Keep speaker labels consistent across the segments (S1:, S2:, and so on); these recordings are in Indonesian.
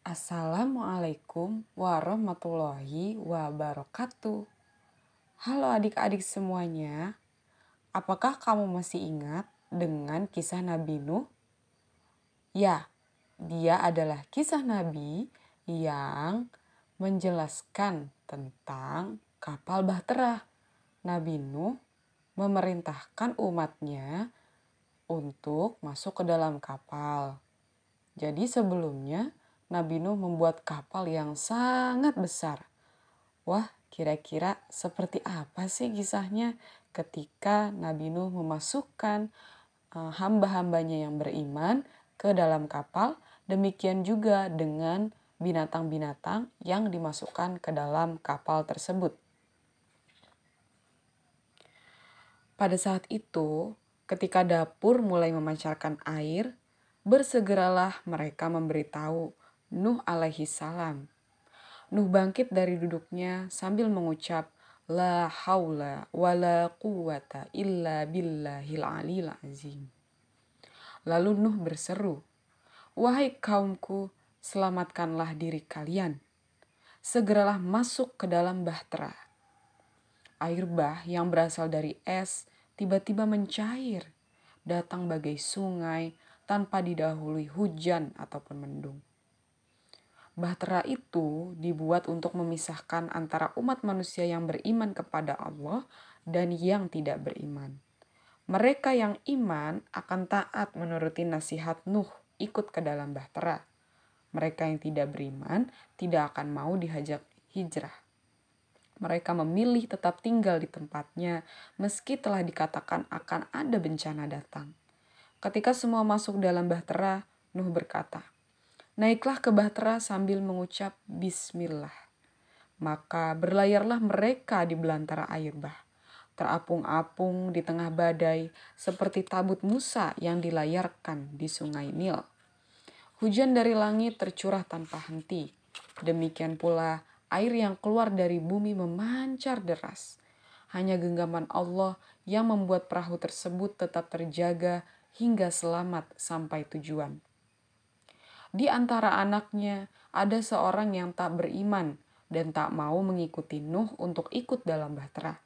S1: Assalamualaikum warahmatullahi wabarakatuh. Halo adik-adik semuanya, apakah kamu masih ingat dengan kisah Nabi Nuh? Ya, dia adalah kisah Nabi yang menjelaskan tentang kapal Bahtera. Nabi Nuh memerintahkan umatnya untuk masuk ke dalam kapal. Jadi sebelumnya Nabi Nuh membuat kapal yang sangat besar. Wah, kira-kira seperti apa sih kisahnya ketika Nabi Nuh memasukkan uh, hamba-hambanya yang beriman ke dalam kapal? Demikian juga dengan binatang-binatang yang dimasukkan ke dalam kapal tersebut. Pada saat itu, ketika dapur mulai memancarkan air, bersegeralah mereka memberitahu Nuh alaihi salam. Nuh bangkit dari duduknya sambil mengucap, La haula wa la quwata illa billahil alil azim. Lalu Nuh berseru, Wahai kaumku, selamatkanlah diri kalian. Segeralah masuk ke dalam bahtera. Air bah yang berasal dari es tiba-tiba mencair, datang bagai sungai tanpa didahului hujan ataupun mendung. Bahtera itu dibuat untuk memisahkan antara umat manusia yang beriman kepada Allah dan yang tidak beriman. Mereka yang iman akan taat menuruti nasihat Nuh ikut ke dalam bahtera. Mereka yang tidak beriman tidak akan mau dihajak hijrah mereka memilih tetap tinggal di tempatnya meski telah dikatakan akan ada bencana datang. Ketika semua masuk dalam bahtera, Nuh berkata, Naiklah ke bahtera sambil mengucap Bismillah. Maka berlayarlah mereka di belantara air bah, terapung-apung di tengah badai seperti tabut Musa yang dilayarkan di sungai Nil. Hujan dari langit tercurah tanpa henti. Demikian pula air yang keluar dari bumi memancar deras. Hanya genggaman Allah yang membuat perahu tersebut tetap terjaga hingga selamat sampai tujuan. Di antara anaknya ada seorang yang tak beriman dan tak mau mengikuti Nuh untuk ikut dalam bahtera.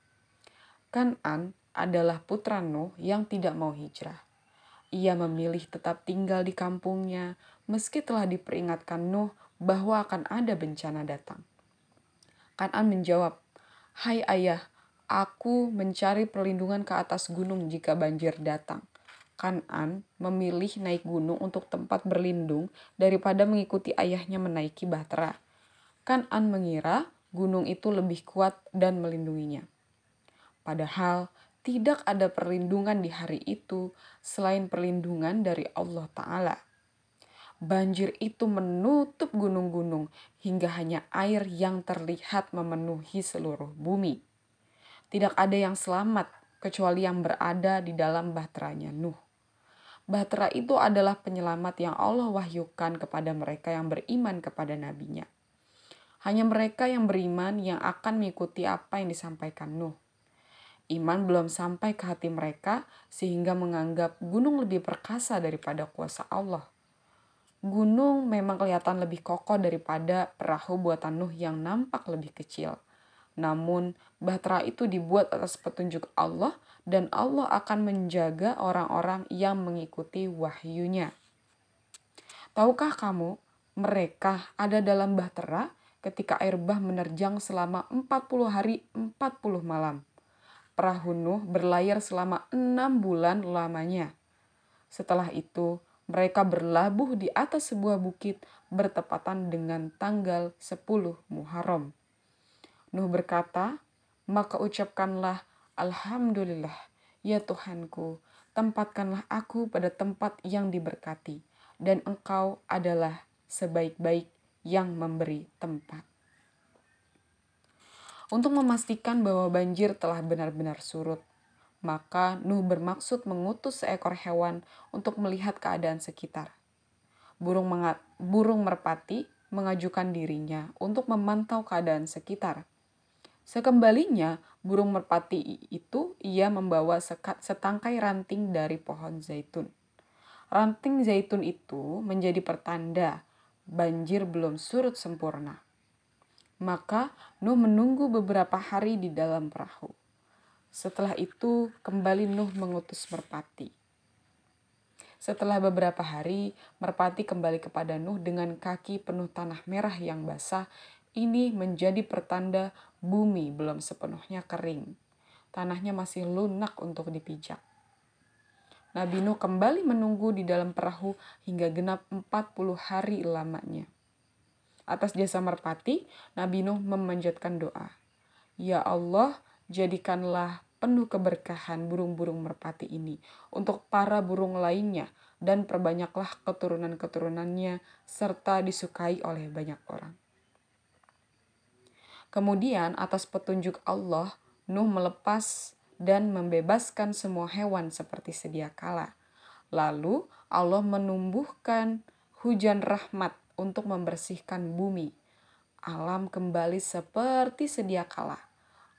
S1: Kanan adalah putra Nuh yang tidak mau hijrah. Ia memilih tetap tinggal di kampungnya meski telah diperingatkan Nuh bahwa akan ada bencana datang. Kanan menjawab, Hai ayah, aku mencari perlindungan ke atas gunung jika banjir datang. Kanan memilih naik gunung untuk tempat berlindung daripada mengikuti ayahnya menaiki bahtera. Kanan mengira gunung itu lebih kuat dan melindunginya. Padahal tidak ada perlindungan di hari itu selain perlindungan dari Allah Ta'ala. Banjir itu menutup gunung-gunung hingga hanya air yang terlihat memenuhi seluruh bumi. Tidak ada yang selamat kecuali yang berada di dalam bahteranya Nuh. Bahtera itu adalah penyelamat yang Allah wahyukan kepada mereka yang beriman kepada nabinya. Hanya mereka yang beriman yang akan mengikuti apa yang disampaikan Nuh. Iman belum sampai ke hati mereka sehingga menganggap gunung lebih perkasa daripada kuasa Allah gunung memang kelihatan lebih kokoh daripada perahu buatan Nuh yang nampak lebih kecil. Namun, bahtera itu dibuat atas petunjuk Allah dan Allah akan menjaga orang-orang yang mengikuti wahyunya. Tahukah kamu, mereka ada dalam bahtera ketika air bah menerjang selama 40 hari 40 malam. Perahu Nuh berlayar selama enam bulan lamanya. Setelah itu, mereka berlabuh di atas sebuah bukit bertepatan dengan tanggal 10 Muharram. Nuh berkata, maka ucapkanlah Alhamdulillah, ya Tuhanku, tempatkanlah aku pada tempat yang diberkati, dan engkau adalah sebaik-baik yang memberi tempat. Untuk memastikan bahwa banjir telah benar-benar surut, maka Nuh bermaksud mengutus seekor hewan untuk melihat keadaan sekitar. Burung, burung merpati mengajukan dirinya untuk memantau keadaan sekitar. Sekembalinya, burung merpati itu ia membawa sekat setangkai ranting dari pohon zaitun. Ranting zaitun itu menjadi pertanda banjir belum surut sempurna. Maka Nuh menunggu beberapa hari di dalam perahu. Setelah itu, kembali Nuh mengutus merpati. Setelah beberapa hari, merpati kembali kepada Nuh dengan kaki penuh tanah merah yang basah. Ini menjadi pertanda bumi belum sepenuhnya kering. Tanahnya masih lunak untuk dipijak. Nabi Nuh kembali menunggu di dalam perahu hingga genap 40 hari lamanya. Atas jasa merpati, Nabi Nuh memanjatkan doa. Ya Allah, jadikanlah penuh keberkahan burung-burung merpati ini untuk para burung lainnya dan perbanyaklah keturunan-keturunannya serta disukai oleh banyak orang. Kemudian atas petunjuk Allah, Nuh melepas dan membebaskan semua hewan seperti sedia kala. Lalu Allah menumbuhkan hujan rahmat untuk membersihkan bumi. Alam kembali seperti sedia kala.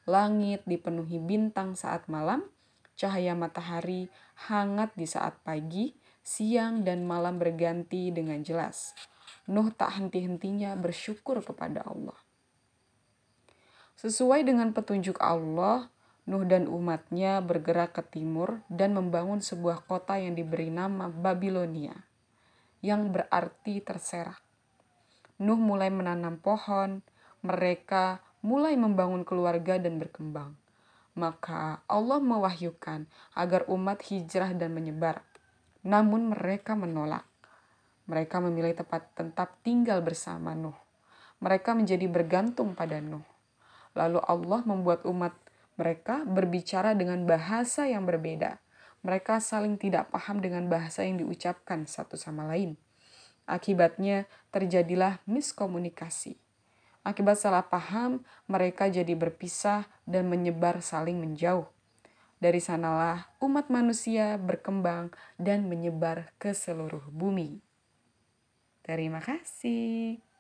S1: Langit dipenuhi bintang saat malam, cahaya matahari hangat di saat pagi, siang dan malam berganti dengan jelas. Nuh tak henti-hentinya bersyukur kepada Allah. Sesuai dengan petunjuk Allah, Nuh dan umatnya bergerak ke timur dan membangun sebuah kota yang diberi nama Babilonia, yang berarti terserak. Nuh mulai menanam pohon, mereka mulai membangun keluarga dan berkembang. Maka Allah mewahyukan agar umat hijrah dan menyebar. Namun mereka menolak. Mereka memilih tempat tetap tinggal bersama Nuh. Mereka menjadi bergantung pada Nuh. Lalu Allah membuat umat mereka berbicara dengan bahasa yang berbeda. Mereka saling tidak paham dengan bahasa yang diucapkan satu sama lain. Akibatnya terjadilah miskomunikasi. Akibat salah paham, mereka jadi berpisah dan menyebar saling menjauh. Dari sanalah umat manusia berkembang dan menyebar ke seluruh bumi. Terima kasih.